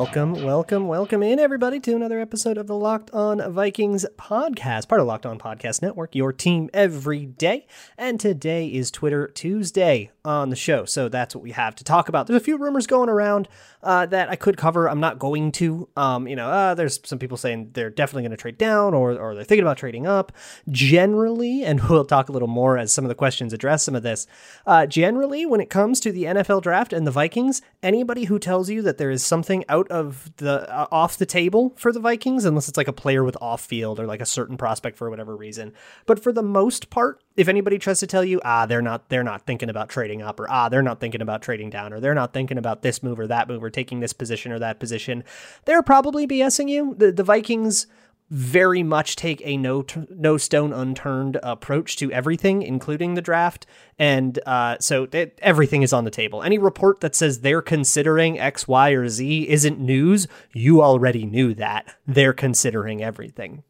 Welcome, welcome, welcome in, everybody, to another episode of the Locked On Vikings podcast, part of Locked On Podcast Network, your team every day. And today is Twitter Tuesday on the show. So that's what we have to talk about. There's a few rumors going around uh, that I could cover. I'm not going to. Um, you know, uh, there's some people saying they're definitely going to trade down or, or they're thinking about trading up. Generally, and we'll talk a little more as some of the questions address some of this. Uh, generally, when it comes to the NFL draft and the Vikings, anybody who tells you that there is something out of the uh, off the table for the Vikings, unless it's like a player with off field or like a certain prospect for whatever reason. But for the most part, if anybody tries to tell you, ah, they're not they're not thinking about trading up, or ah, they're not thinking about trading down, or they're not thinking about this move or that move, or taking this position or that position, they're probably BSing you. The the Vikings very much take a no no stone unturned approach to everything, including the draft, and uh, so everything is on the table. Any report that says they're considering X, Y, or Z isn't news. You already knew that they're considering everything.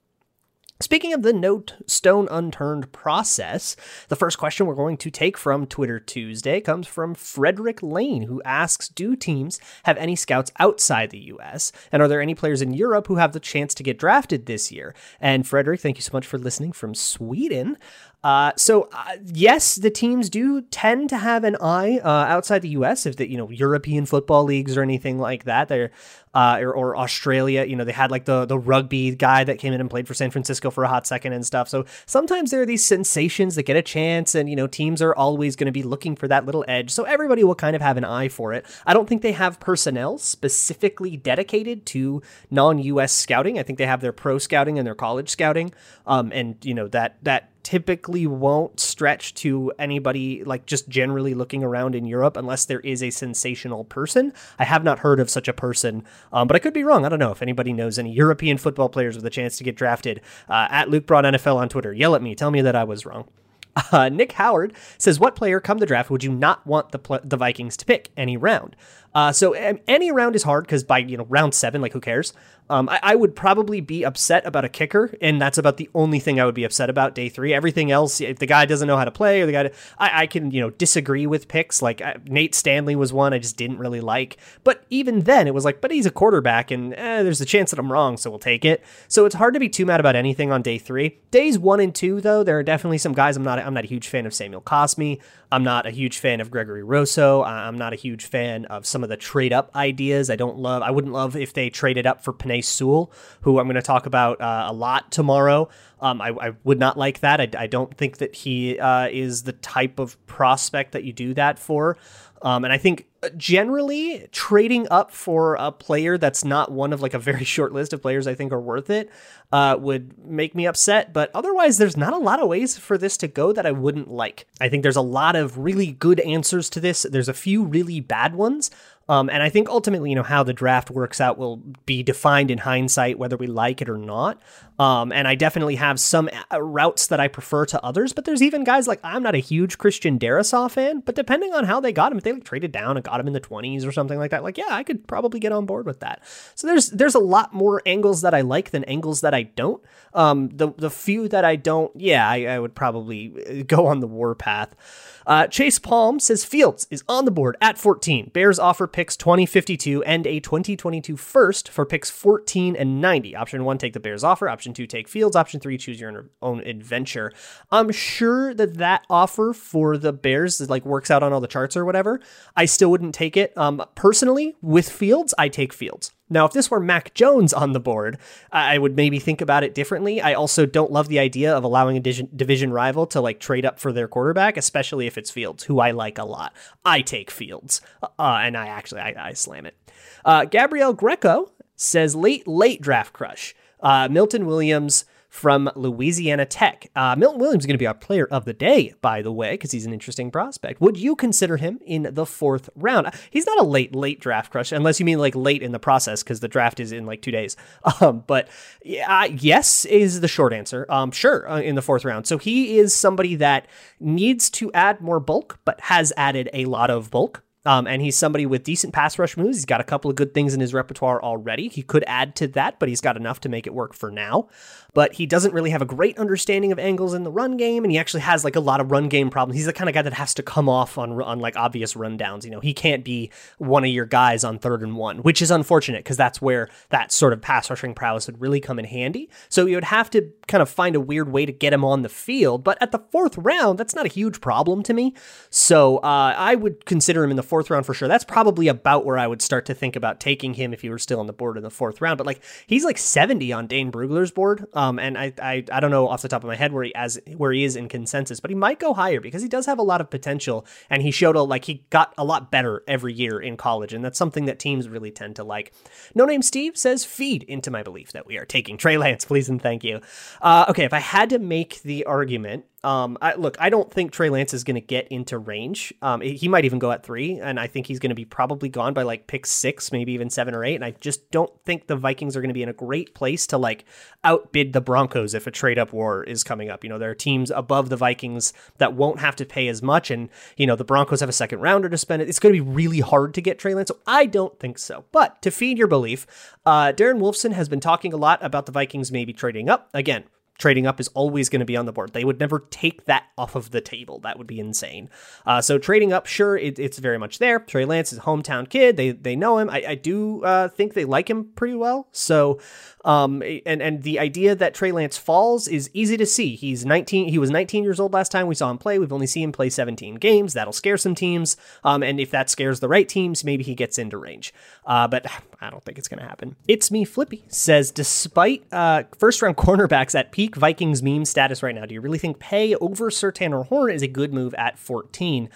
Speaking of the note stone unturned process, the first question we're going to take from Twitter Tuesday comes from Frederick Lane, who asks Do teams have any scouts outside the US? And are there any players in Europe who have the chance to get drafted this year? And Frederick, thank you so much for listening from Sweden. Uh, so uh, yes, the teams do tend to have an eye uh, outside the U.S. If the you know European football leagues or anything like that, they're uh, or, or, Australia. You know they had like the the rugby guy that came in and played for San Francisco for a hot second and stuff. So sometimes there are these sensations that get a chance, and you know teams are always going to be looking for that little edge. So everybody will kind of have an eye for it. I don't think they have personnel specifically dedicated to non-U.S. scouting. I think they have their pro scouting and their college scouting, um, and you know that that typically won't stretch to anybody like just generally looking around in Europe unless there is a sensational person. I have not heard of such a person, um, but I could be wrong. I don't know if anybody knows any European football players with a chance to get drafted. Uh, at Luke Braun NFL on Twitter, yell at me, tell me that I was wrong. Uh, Nick Howard says, "What player come the draft would you not want the pl- the Vikings to pick any round?" Uh, so any round is hard because by you know round seven, like who cares? Um, I, I, would probably be upset about a kicker, and that's about the only thing I would be upset about day three. Everything else, if the guy doesn't know how to play, or the guy, I, I can you know disagree with picks. Like Nate Stanley was one I just didn't really like, but even then it was like, but he's a quarterback, and eh, there's a chance that I'm wrong, so we'll take it. So it's hard to be too mad about anything on day three. Days one and two, though, there are definitely some guys. I'm not. I'm not a huge fan of Samuel Cosmi. I'm not a huge fan of Gregory Rousseau. I'm not a huge fan of some of the trade up ideas. I don't love. I wouldn't love if they traded up for Penei Sewell, who I'm going to talk about uh, a lot tomorrow. Um, I, I, would not like that. I, I don't think that he uh, is the type of prospect that you do that for. Um, and I think uh, generally trading up for a player that's not one of like a very short list of players I think are worth it uh, would make me upset. But otherwise, there's not a lot of ways for this to go that I wouldn't like. I think there's a lot of really good answers to this. There's a few really bad ones. Um, and I think ultimately, you know, how the draft works out will be defined in hindsight, whether we like it or not. Um, and I definitely have some uh, routes that I prefer to others, but there's even guys like I'm not a huge Christian Darrisaw fan, but depending on how they got him, if they like traded down and got him in the 20s or something like that, like yeah, I could probably get on board with that. So there's there's a lot more angles that I like than angles that I don't. Um, the the few that I don't, yeah, I, I would probably uh, go on the war path. Uh, Chase Palm says Fields is on the board at 14. Bears offer picks 2052 and a 2022 first for picks 14 and 90. Option one, take the Bears offer. Option two, take Fields. Option three, choose your own adventure. I'm sure that that offer for the Bears like works out on all the charts or whatever. I still wouldn't take it. Um, personally, with Fields, I take Fields. Now, if this were Mac Jones on the board, I would maybe think about it differently. I also don't love the idea of allowing a division rival to like trade up for their quarterback, especially if it's Fields, who I like a lot. I take Fields, uh, and I actually I, I slam it. Uh, Gabrielle Greco says late late draft crush. Uh, Milton Williams from Louisiana Tech. Uh, Milton Williams is going to be our player of the day, by the way, because he's an interesting prospect. Would you consider him in the fourth round? He's not a late, late draft crush, unless you mean like late in the process, because the draft is in like two days. Um, but yeah, yes is the short answer. Um, sure, uh, in the fourth round. So he is somebody that needs to add more bulk, but has added a lot of bulk. Um, and he's somebody with decent pass rush moves. He's got a couple of good things in his repertoire already. He could add to that, but he's got enough to make it work for now but he doesn't really have a great understanding of angles in the run game, and he actually has like a lot of run game problems. He's the kind of guy that has to come off on on like obvious rundowns. You know, he can't be one of your guys on third and one, which is unfortunate because that's where that sort of pass rushing prowess would really come in handy. So you would have to kind of find a weird way to get him on the field. But at the fourth round, that's not a huge problem to me. So uh, I would consider him in the fourth round for sure. That's probably about where I would start to think about taking him if he were still on the board in the fourth round. But like he's like 70 on Dane Brugler's board. Um, and I, I I don't know off the top of my head where he as where he is in consensus, but he might go higher because he does have a lot of potential, and he showed a like he got a lot better every year in college, and that's something that teams really tend to like. No name Steve says feed into my belief that we are taking Trey Lance, please and thank you. Uh, okay, if I had to make the argument um, I, look, I don't think Trey Lance is going to get into range. Um, he might even go at three, and I think he's going to be probably gone by like pick six, maybe even seven or eight. And I just don't think the Vikings are going to be in a great place to like outbid the Broncos if a trade up war is coming up. You know, there are teams above the Vikings that won't have to pay as much, and you know the Broncos have a second rounder to spend. It. It's going to be really hard to get Trey Lance, so I don't think so. But to feed your belief, uh, Darren Wolfson has been talking a lot about the Vikings maybe trading up again trading up is always going to be on the board. They would never take that off of the table. That would be insane. Uh, so trading up, sure, it, it's very much there. Trey Lance is a hometown kid. They they know him. I, I do uh, think they like him pretty well. So um, and and the idea that Trey Lance falls is easy to see. He's 19. He was 19 years old last time we saw him play. We've only seen him play 17 games. That'll scare some teams. Um, and if that scares the right teams, maybe he gets into range. Uh, but I don't think it's going to happen. It's me, Flippy says. Despite uh, first round cornerbacks at peak Vikings meme status right now, do you really think Paye over Surtain or Horn is a good move at 14?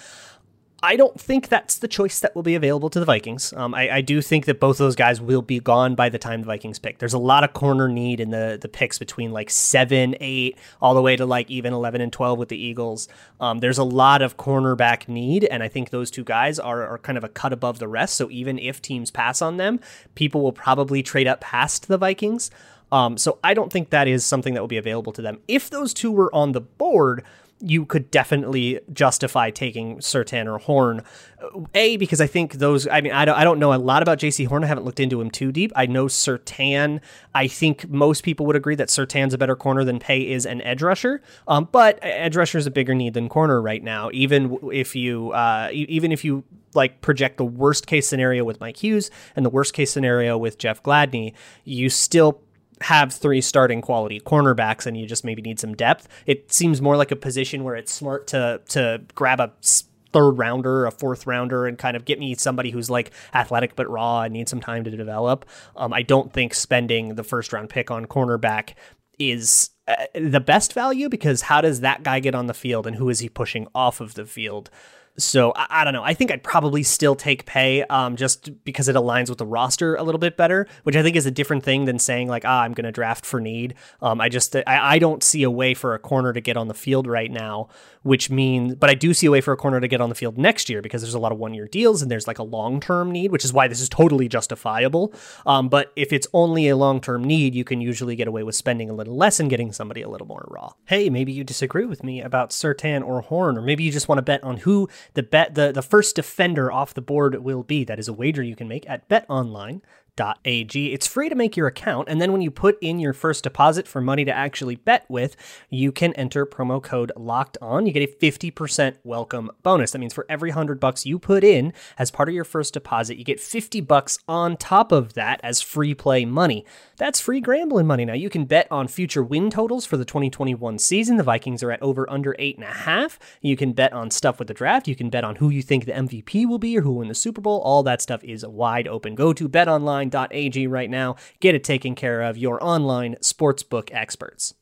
I don't think that's the choice that will be available to the Vikings. Um, I, I, do think that both of those guys will be gone by the time the Vikings pick. There's a lot of corner need in the the picks between like seven, eight, all the way to like even eleven and twelve with the Eagles. Um, there's a lot of cornerback need, and I think those two guys are, are kind of a cut above the rest. So even if teams pass on them, people will probably trade up past the Vikings. Um, so I don't think that is something that will be available to them. If those two were on the board, you could definitely justify taking Surtain or Horn. A because I think those. I mean, I don't. I don't know a lot about Jaycee Horn. I haven't looked into him too deep. I know Surtain. I think most people would agree that Surtain's a better corner than Paye is an edge rusher. Um, but edge rusher is a bigger need than corner right now. Even if you, uh, even if you like project the worst case scenario with Mike Hughes and the worst case scenario with Jeff Gladney, you still have three starting quality cornerbacks and you just maybe need some depth. It seems more like a position where it's smart to to grab a third rounder, a fourth rounder, and kind of get me somebody who's like athletic but raw and needs some time to develop. Um, I don't think spending the first round pick on cornerback is uh, the best value because how does that guy get on the field and who is he pushing off of the field? So I, I, don't know. I think I'd probably still take Paye um, just because it aligns with the roster a little bit better, which I think is a different thing than saying like, ah, I'm going to draft for need. Um, I just I, I don't see a way for a corner to get on the field right now which means, but I do see a way for a corner to get on the field next year because there's a lot of one year deals and there's like a long term need, which is why this is totally justifiable. Um, but if it's only a long term need, you can usually get away with spending a little less and getting somebody a little more raw. Hey, maybe you disagree with me about Surtain or Horn, or maybe you just want to bet on who the bet the, the first defender off the board will be. That is a wager you can make at Bet Online ag. It's free to make your account, and then when you put in your first deposit for money to actually bet with, you can enter promo code locked on. You get a 50% welcome bonus. That means for every 100 bucks you put in as part of your first deposit, you get 50 bucks on top of that as free play money. That's free gambling money. Now you can bet on future win totals for the 2021 season. The Vikings are at over under eight and a half. You can bet on stuff with the draft. You can bet on who you think the MVP will be or who will win the Super Bowl. All that stuff is wide open. Go to Bet Online betonline.ag right now. Get it taken care of. Your online sportsbook experts.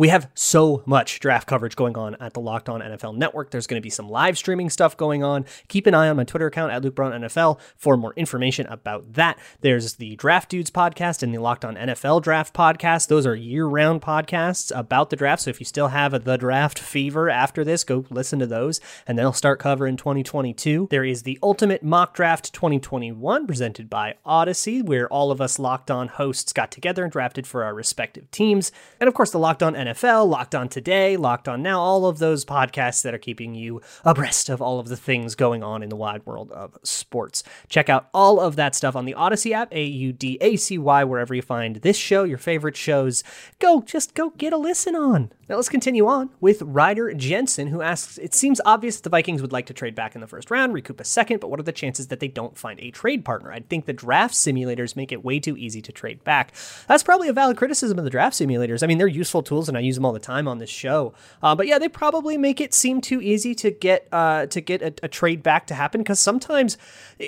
We have so much draft coverage going on at the Locked On NFL Network. There's going to be some live streaming stuff going on. Keep an eye on my Twitter account at Luke Braun NFL for more information about that. There's the Draft Dudes podcast and the Locked On NFL Draft podcast. Those are year round podcasts about the draft. So if you still have the draft fever after this, go listen to those and they'll start covering 2022. There is the Ultimate Mock Draft 2021 presented by Audacy, where all of us Locked On hosts got together and drafted for our respective teams. And of course, the Locked On NFL NFL, Locked On Today, Locked On Now, all of those podcasts that are keeping you abreast of all of the things going on in the wide world of sports. Check out all of that stuff on the Audacy app, A U D A C Y, wherever you find this show, your favorite shows. Go, just go get a listen on. Now let's continue on with Ryder Jensen, who asks It seems obvious that the Vikings would like to trade back in the first round, recoup a second, but what are the chances that they don't find a trade partner? I think the draft simulators make it way too easy to trade back. That's probably a valid criticism of the draft simulators. I mean, they're useful tools, and I use them all the time on this show. Uh, but yeah, they probably make it seem too easy to get uh, to get a, a trade back to happen because sometimes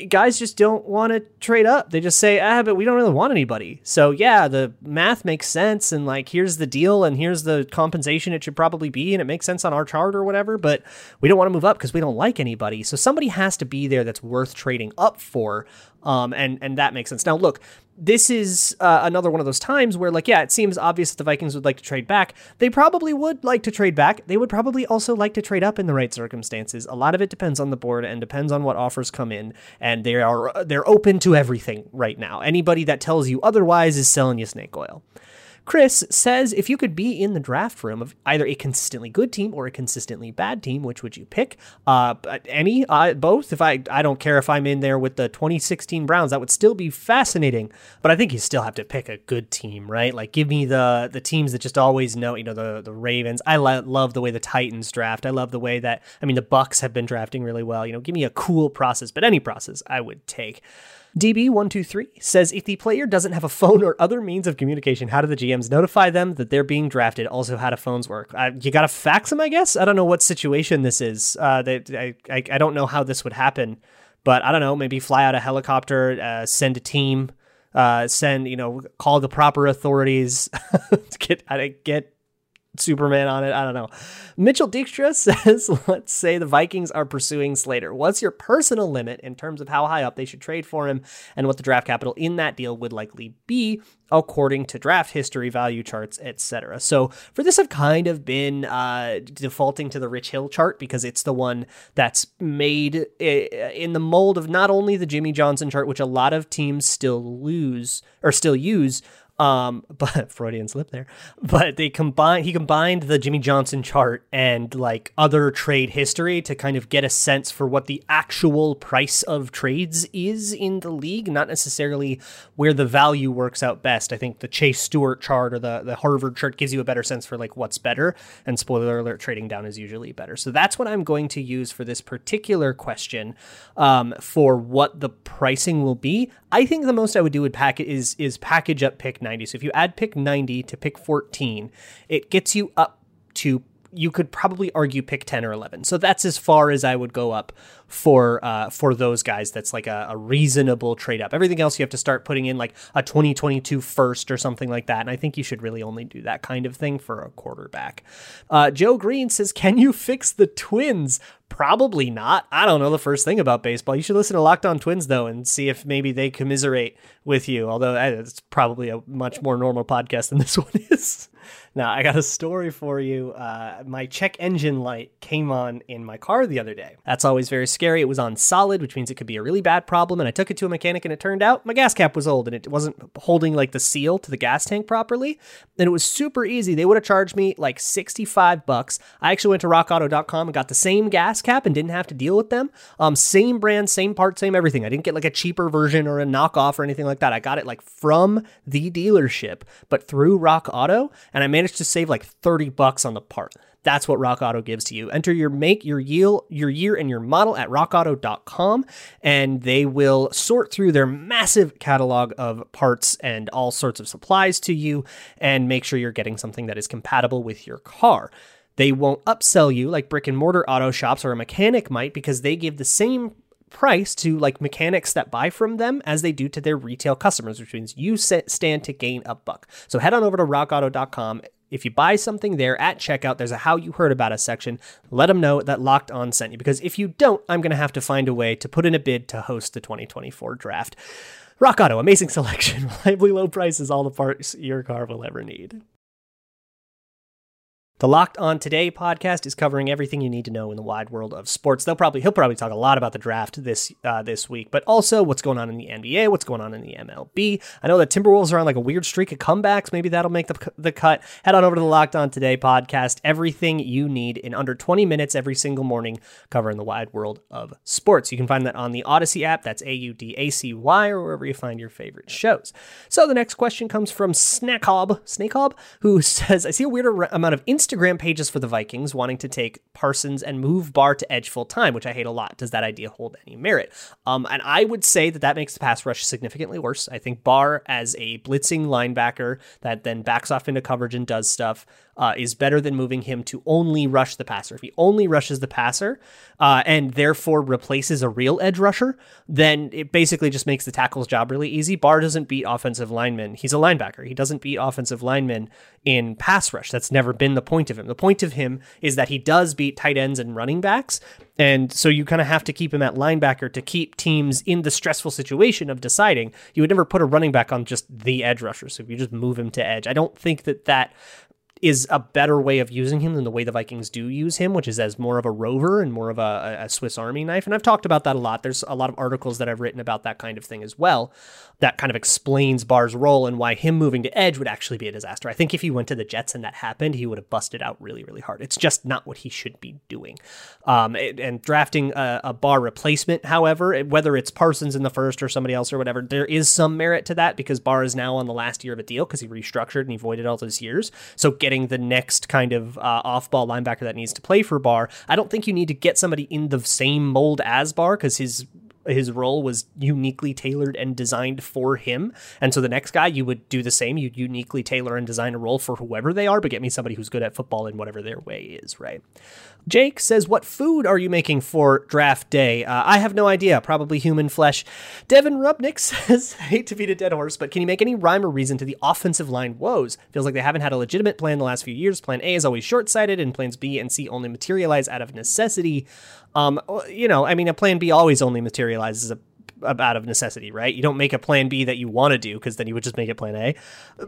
guys just don't want to trade up. They just say, ah, but we don't really want anybody. So yeah, the math makes sense, and like here's the deal, and here's the compensation it should probably be, and it makes sense on our chart or whatever, but we don't want to move up because we don't like anybody. So somebody has to be there that's worth trading up for. Um, and and that makes sense. Now, look, this is uh, another one of those times where, like, yeah, it seems obvious that the Vikings would like to trade back. They probably would like to trade back. They would probably also like to trade up in the right circumstances. A lot of it depends on the board and depends on what offers come in, and they are they're open to everything right now. Anybody that tells you otherwise is selling you snake oil. Chris says if you could be in the draft room of either a consistently good team or a consistently bad team, which would you pick? Uh, any, uh, both. If I, I don't care if I'm in there with the 2016 Browns, that would still be fascinating. But I think you still have to pick a good team, right? Like give me the the teams that just always know, you know, the the Ravens. I lo- love the way the Titans draft. I love the way that I mean the Bucks have been drafting really well. You know, give me a cool process, but any process I would take. DB123 says if the player doesn't have a phone or other means of communication, how do the GMs notify them that they're being drafted? Also, how do phones work? Uh, you got to fax them, I guess. I don't know what situation this is. Uh, they, I, I, I don't know how this would happen, but I don't know. Maybe fly out a helicopter, uh, send a team, uh, send you know, call the proper authorities to get get Superman on it. I don't know. Mitchell Dijkstra says, let's say the Vikings are pursuing Slater. What's your personal limit in terms of how high up they should trade for him and what the draft capital in that deal would likely be according to draft history, value charts, etc. So for this, I've kind of been uh, defaulting to the Rich Hill chart because it's the one that's made in the mold of not only the Jimmy Johnson chart, which a lot of teams still lose or still use, um, but Freudian slip there. But they combine he combined the Jimmy Johnson chart and like other trade history to kind of get a sense for what the actual price of trades is in the league, not necessarily where the value works out best. I think the Chase Stuart chart or the, the Harvard chart gives you a better sense for like what's better. And spoiler alert, trading down is usually better. So that's what I'm going to use for this particular question um, for what the pricing will be. I think the most I would do would pack is is package up pick 90. So if you add pick 90 to pick 14, it gets you up to you could probably argue pick 10 or 11. So that's as far as I would go up for uh, for those guys. That's like a, a, reasonable trade up. Everything else you have to start putting in like a 2022 first or something like that. And I think you should really only do that kind of thing for a quarterback. Uh, Joe Green says, "Can you fix the Twins?" Probably not. I don't know the first thing about baseball. You should listen to Locked On Twins though and see if maybe they commiserate with you. Although eh, it's probably a much more normal podcast than this one is. Now, I got a story for you. Uh, my check engine light came on in my car the other day. That's always very scary. It was on solid, which means it could be a really bad problem. And I took it to a mechanic, and it turned out my gas cap was old and it wasn't holding like the seal to the gas tank properly. And it was super easy. They would have charged me like 65 bucks. I actually went to rockauto.com and got the same gas cap and didn't have to deal with them. Um, same brand, same part, same everything. I didn't get like a cheaper version or a knockoff or anything like that. I got it like from the dealership, but through Rock Auto. And I managed to save like 30 bucks on the part. That's what Rock Auto gives to you. Enter your make, your yield, your year, and your model at rockauto.com, and they will sort through their massive catalog of parts and all sorts of supplies to you and make sure you're getting something that is compatible with your car. They won't upsell you like brick and mortar auto shops or a mechanic might because they give the same price to like mechanics that buy from them as they do to their retail customers, which means you stand to gain a buck. So head on over to rockauto.com If you buy something there at checkout, there's a How You Heard About Us section. Let them know that Locked On sent you because if you don't, I'm going to have to find a way to put in a bid to host the 2024 draft. Rock Auto, amazing selection, reliably low prices, all the parts your car will ever need. The Locked On Today podcast is covering everything you need to know in the wide world of sports. They'll probably he'll probably talk a lot about the draft this uh, this week, but also what's going on in the NBA, what's going on in the MLB. I know that Timberwolves are on like a weird streak of comebacks. Maybe that'll make the the cut. Head on over to the Locked On Today podcast. Everything you need in under 20 minutes every single morning, covering the wide world of sports. You can find that on the Audacy app. That's A U D A C Y or wherever you find your favorite shows. So the next question comes from Snackhob, Snakehob, who says, "I see a weird amount of Instagram." Instagram pages for the Vikings wanting to take Parsons and move Barr to edge full time, which I hate a lot. Does that idea hold any merit? Um, and I would say that that makes the pass rush significantly worse. I think Barr as a blitzing linebacker that then backs off into coverage and does stuff uh, is better than moving him to only rush the passer. If he only rushes the passer uh, and therefore replaces a real edge rusher, then it basically just makes the tackle's job really easy. Barr doesn't beat offensive linemen. He's a linebacker. He doesn't beat offensive linemen in pass rush. That's never been the point of him. The point of him is that he does beat tight ends and running backs. And so you kind of have to keep him at linebacker to keep teams in the stressful situation of deciding. You would never put a running back on just the edge rusher. So if you just move him to edge, I don't think that that is a better way of using him than the way the Vikings do use him, which is as more of a rover and more of a, a, Swiss Army knife. And I've talked about that a lot. There's a lot of articles that I've written about that kind of thing as well. That kind of explains Barr's role and why him moving to edge would actually be a disaster. I think if he went to the Jets and that happened, he would have busted out really, really hard. It's just not what he should be doing. Um, and drafting a, a Barr replacement, however, whether it's Parsons in the first or somebody else or whatever, there is some merit to that because Barr is now on the last year of a deal because he restructured and he voided all those years. So getting the next kind of uh, off ball linebacker that needs to play for Barr, I don't think you need to get somebody in the same mold as Barr because his his role was uniquely tailored and designed for him. And so the next guy, you would do the same. You'd uniquely tailor and design a role for whoever they are, but get me somebody who's good at football in whatever their way is, right? Jake says, What food are you making for draft day? Uh, I have no idea. Probably human flesh. Devin Rubnick says, Hate to beat a dead horse, but can you make any rhyme or reason to the offensive line woes? Feels like they haven't had a legitimate plan the last few years. Plan A is always short sighted, and plans B and C only materialize out of necessity. Um, you know, I mean, a plan B always only materializes out of necessity, right? You don't make a plan B that you want to do because then you would just make it plan A.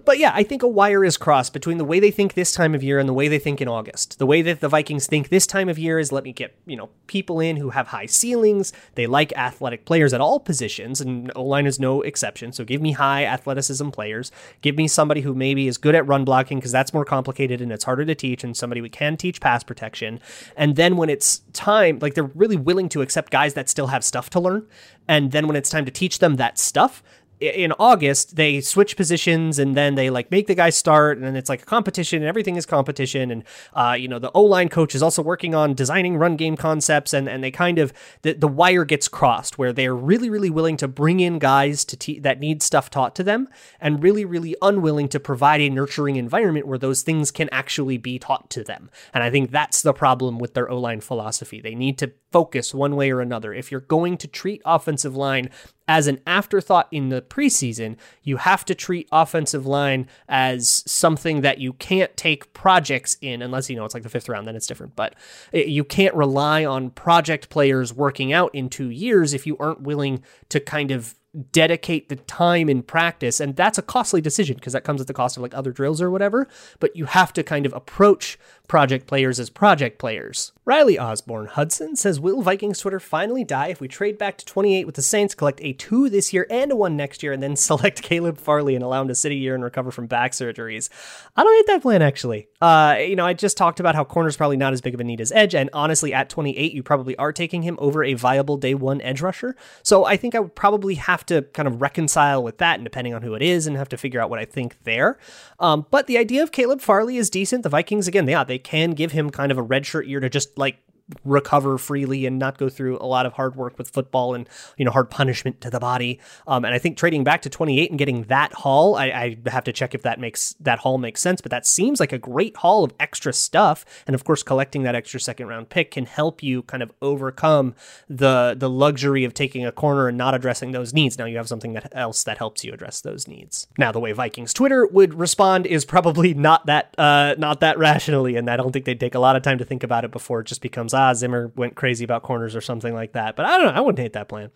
But yeah, I think a wire is crossed between the way they think this time of year and the way they think in August. The way that the Vikings think this time of year is let me get, you know, people in who have high ceilings. They like athletic players at all positions, and O line is no exception. So give me high athleticism players. Give me somebody who maybe is good at run blocking because that's more complicated and it's harder to teach, and somebody we can teach pass protection. And then when it's time, like they're really willing to accept guys that still have stuff to learn. And then when it's time to teach them that stuff, in August they switch positions and then they like make the guy start and then it's like a competition and everything is competition. And uh, you know the O line coach is also working on designing run game concepts and and they kind of the, the wire gets crossed where they're really really willing to bring in guys to te- that need stuff taught to them and really really unwilling to provide a nurturing environment where those things can actually be taught to them. And I think that's the problem with their O line philosophy. They need to focus one way or another if you're going to treat offensive line as an afterthought in the preseason, you have to treat offensive line as something that you can't take projects in unless you know it's like the fifth round, then it's different. But eh, you can't rely on project players working out in two years if you aren't willing to kind of dedicate the time in practice and that's a costly decision because that comes at the cost of like other drills or whatever but you have to kind of approach project players as project players. Riley osborne hudson says will vikings twitter finally die if we trade back to 28 with the saints collect a 2 this year and a 1 next year and then select caleb farley and allow him to sit a year and recover from back surgeries? I don't hate that plan actually. Uh, you know i just talked about how corner's probably not as big of a need as edge and honestly at 28 you probably are taking him over a viable day one edge rusher. So i think i would probably have to kind of reconcile with that, and depending on who it is, and have to figure out what I think there. Um, but the idea of Caleb Farley is decent. The Vikings, again, yeah, they can give him kind of a redshirt year to just like recover freely and not go through a lot of hard work with football and you know hard punishment to the body. Um, and I think trading back to 28 and getting that haul, I, I have to check if that makes that haul makes sense. But that seems like a great haul of extra stuff. And of course, collecting that extra second round pick can help you kind of overcome the the luxury of taking a corner and not addressing those needs. Now you have something that else that helps you address those needs. Now the way Vikings Twitter would respond is probably not that uh, not that rationally, and I don't think they'd take a lot of time to think about it before it just becomes ah Zimmer went crazy about corners or something like that. But I don't know. I wouldn't hate that plan.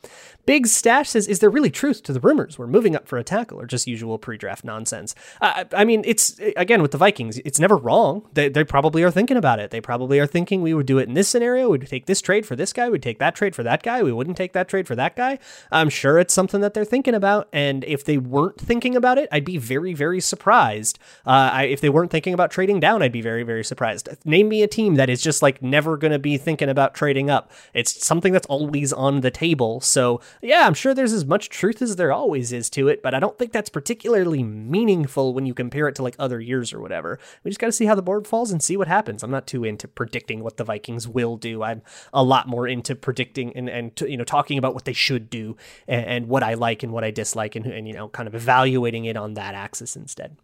Big Stash says, "Is there really truth to the rumors we're moving up for a tackle, or just usual pre-draft nonsense?" Uh, I mean, it's again with the Vikings, it's never wrong. They, they probably are thinking about it. They probably are thinking we would do it in this scenario. We'd take this trade for this guy. We'd take that trade for that guy. We wouldn't take that trade for that guy. I'm sure it's something that they're thinking about. And if they weren't thinking about it, I'd be very, very surprised. Uh, I, if they weren't thinking about trading down, I'd be very, very surprised. Name me a team that is just like never going to be thinking about trading up. It's something that's always on the table. So yeah, I'm sure there's as much truth as there always is to it, but I don't think that's particularly meaningful when you compare it to like other years or whatever. We just got to see how the board falls and see what happens. I'm not too into predicting what the Vikings will do. I'm a lot more into predicting and, and you know talking about what they should do and, and what I like and what I dislike and, and you know kind of evaluating it on that axis instead.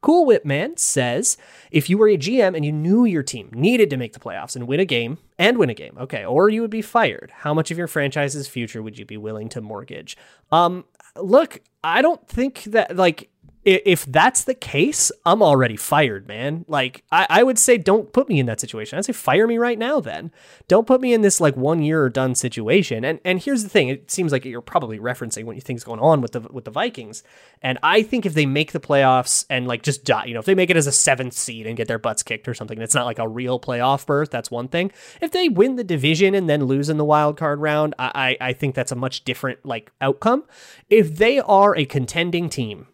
Cool Whip Man says if you were a GM and you knew your team needed to make the playoffs and win a game and win a game, okay, or you would be fired, how much of your franchise's future would you be willing to mortgage? Um, look, I don't think that like if that's the case, I'm already fired, man. Like, I, I, would say don't put me in that situation. I'd say fire me right now then. Don't put me in this like one year or done situation. And and here's the thing, it seems like you're probably referencing what you think's going on with the with the Vikings. And I think if they make the playoffs and like just die, you know, if they make it as a seventh seed and get their butts kicked or something, it's not like a real playoff berth, that's one thing. If they win the division and then lose in the wild card round, I, I, I think that's a much different like outcome. If they are a contending team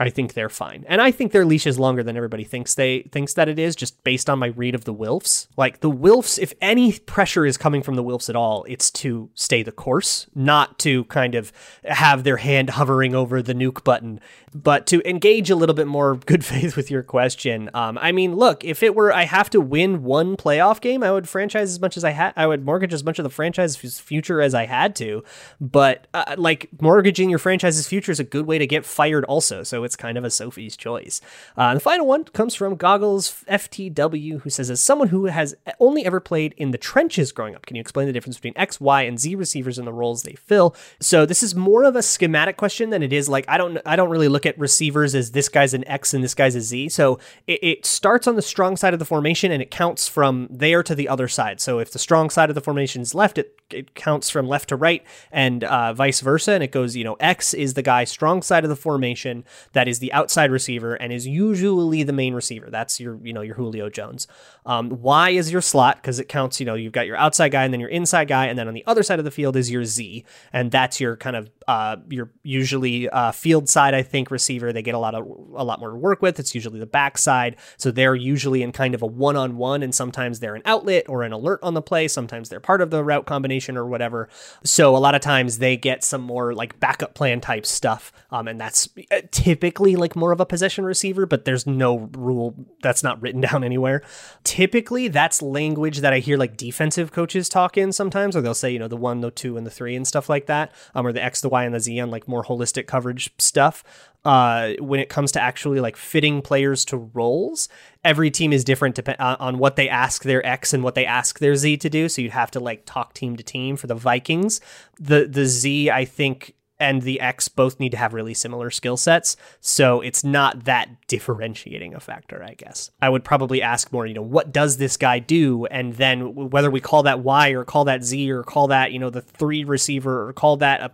I think they're fine. And I think their leash is longer than everybody thinks they thinks that it is, just based on my read of the Wilfs. Like the Wilfs, if any pressure is coming from the Wilfs at all, it's to stay the course, not to kind of have their hand hovering over the nuke button, but to engage a little bit more good faith with your question. Um, I mean, look, if it were I have to win one playoff game, I would franchise as much as I had. I would mortgage as much of the franchise's future as I had to. But uh, like mortgaging your franchise's future is a good way to get fired, also. So it's kind of a Sophie's choice. Uh, the final one comes from Goggles FTW, who says, As someone who has only ever played in the trenches growing up, can you explain the difference between X, Y, and Z receivers and the roles they fill? So this is more of a schematic question than it is like I don't I don't really look at receivers as this guy's an X and this guy's a Z. So it, it starts on the strong side of the formation and it counts from there to the other side. So if the strong side of the formation is left, it it counts from left to right and uh, vice versa. And it goes, you know, X is the guy strong side of the formation that is the outside receiver and is usually the main receiver. That's your, you know, your Julio Jones. Um, y is your slot because it counts, you know, you've got your outside guy and then your inside guy. And then on the other side of the field is your Z. And that's your kind of, uh, your usually uh, field side, I think, receiver. They get a lot of, a lot more to work with. It's usually the backside. So they're usually in kind of a one on one. And sometimes they're an outlet or an alert on the play. Sometimes they're part of the route combination or whatever. So a lot of times they get some more like backup plan type stuff. Um, and that's uh, typically like more of a possession receiver, but there's no rule that's not written down anywhere. Typically, that's language that I hear like defensive coaches talk in sometimes, or they'll say, you know, the one, the two, and the three and stuff like that, um, or the X, the Y, and the Z on like more holistic coverage stuff. Uh, when it comes to actually like fitting players to roles, every team is different dep- uh, on what they ask their X and what they ask their Z to do. So you'd have to like talk team to team for the Vikings. The the Z, I think, and the X both need to have really similar skill sets. So it's not that differentiating a factor, I guess. I would probably ask more, you know, what does this guy do? And then whether we call that Y or call that Z or call that, you know, the three receiver or call that a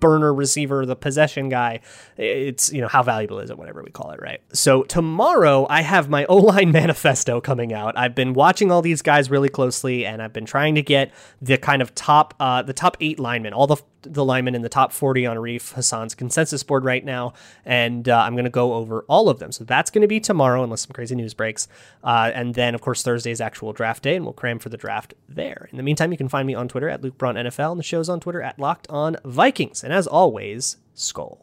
burner receiver, the possession guy. It's, you know, how valuable is it, whatever we call it, right? So tomorrow I have my O line manifesto coming out. I've been watching all these guys really closely and I've been trying to get the kind of top, uh, the top eight linemen, all the the linemen in the top 40 on Arif Hassan's consensus board right now, and uh, I'm going to go over all of them. So that's going to be tomorrow, unless some crazy news breaks. Uh, and then, of course, Thursday's actual draft day, and we'll cram for the draft there. In the meantime, you can find me on Twitter at Luke Braun NFL, and the show's on Twitter at Locked On Vikings. And as always, Skol.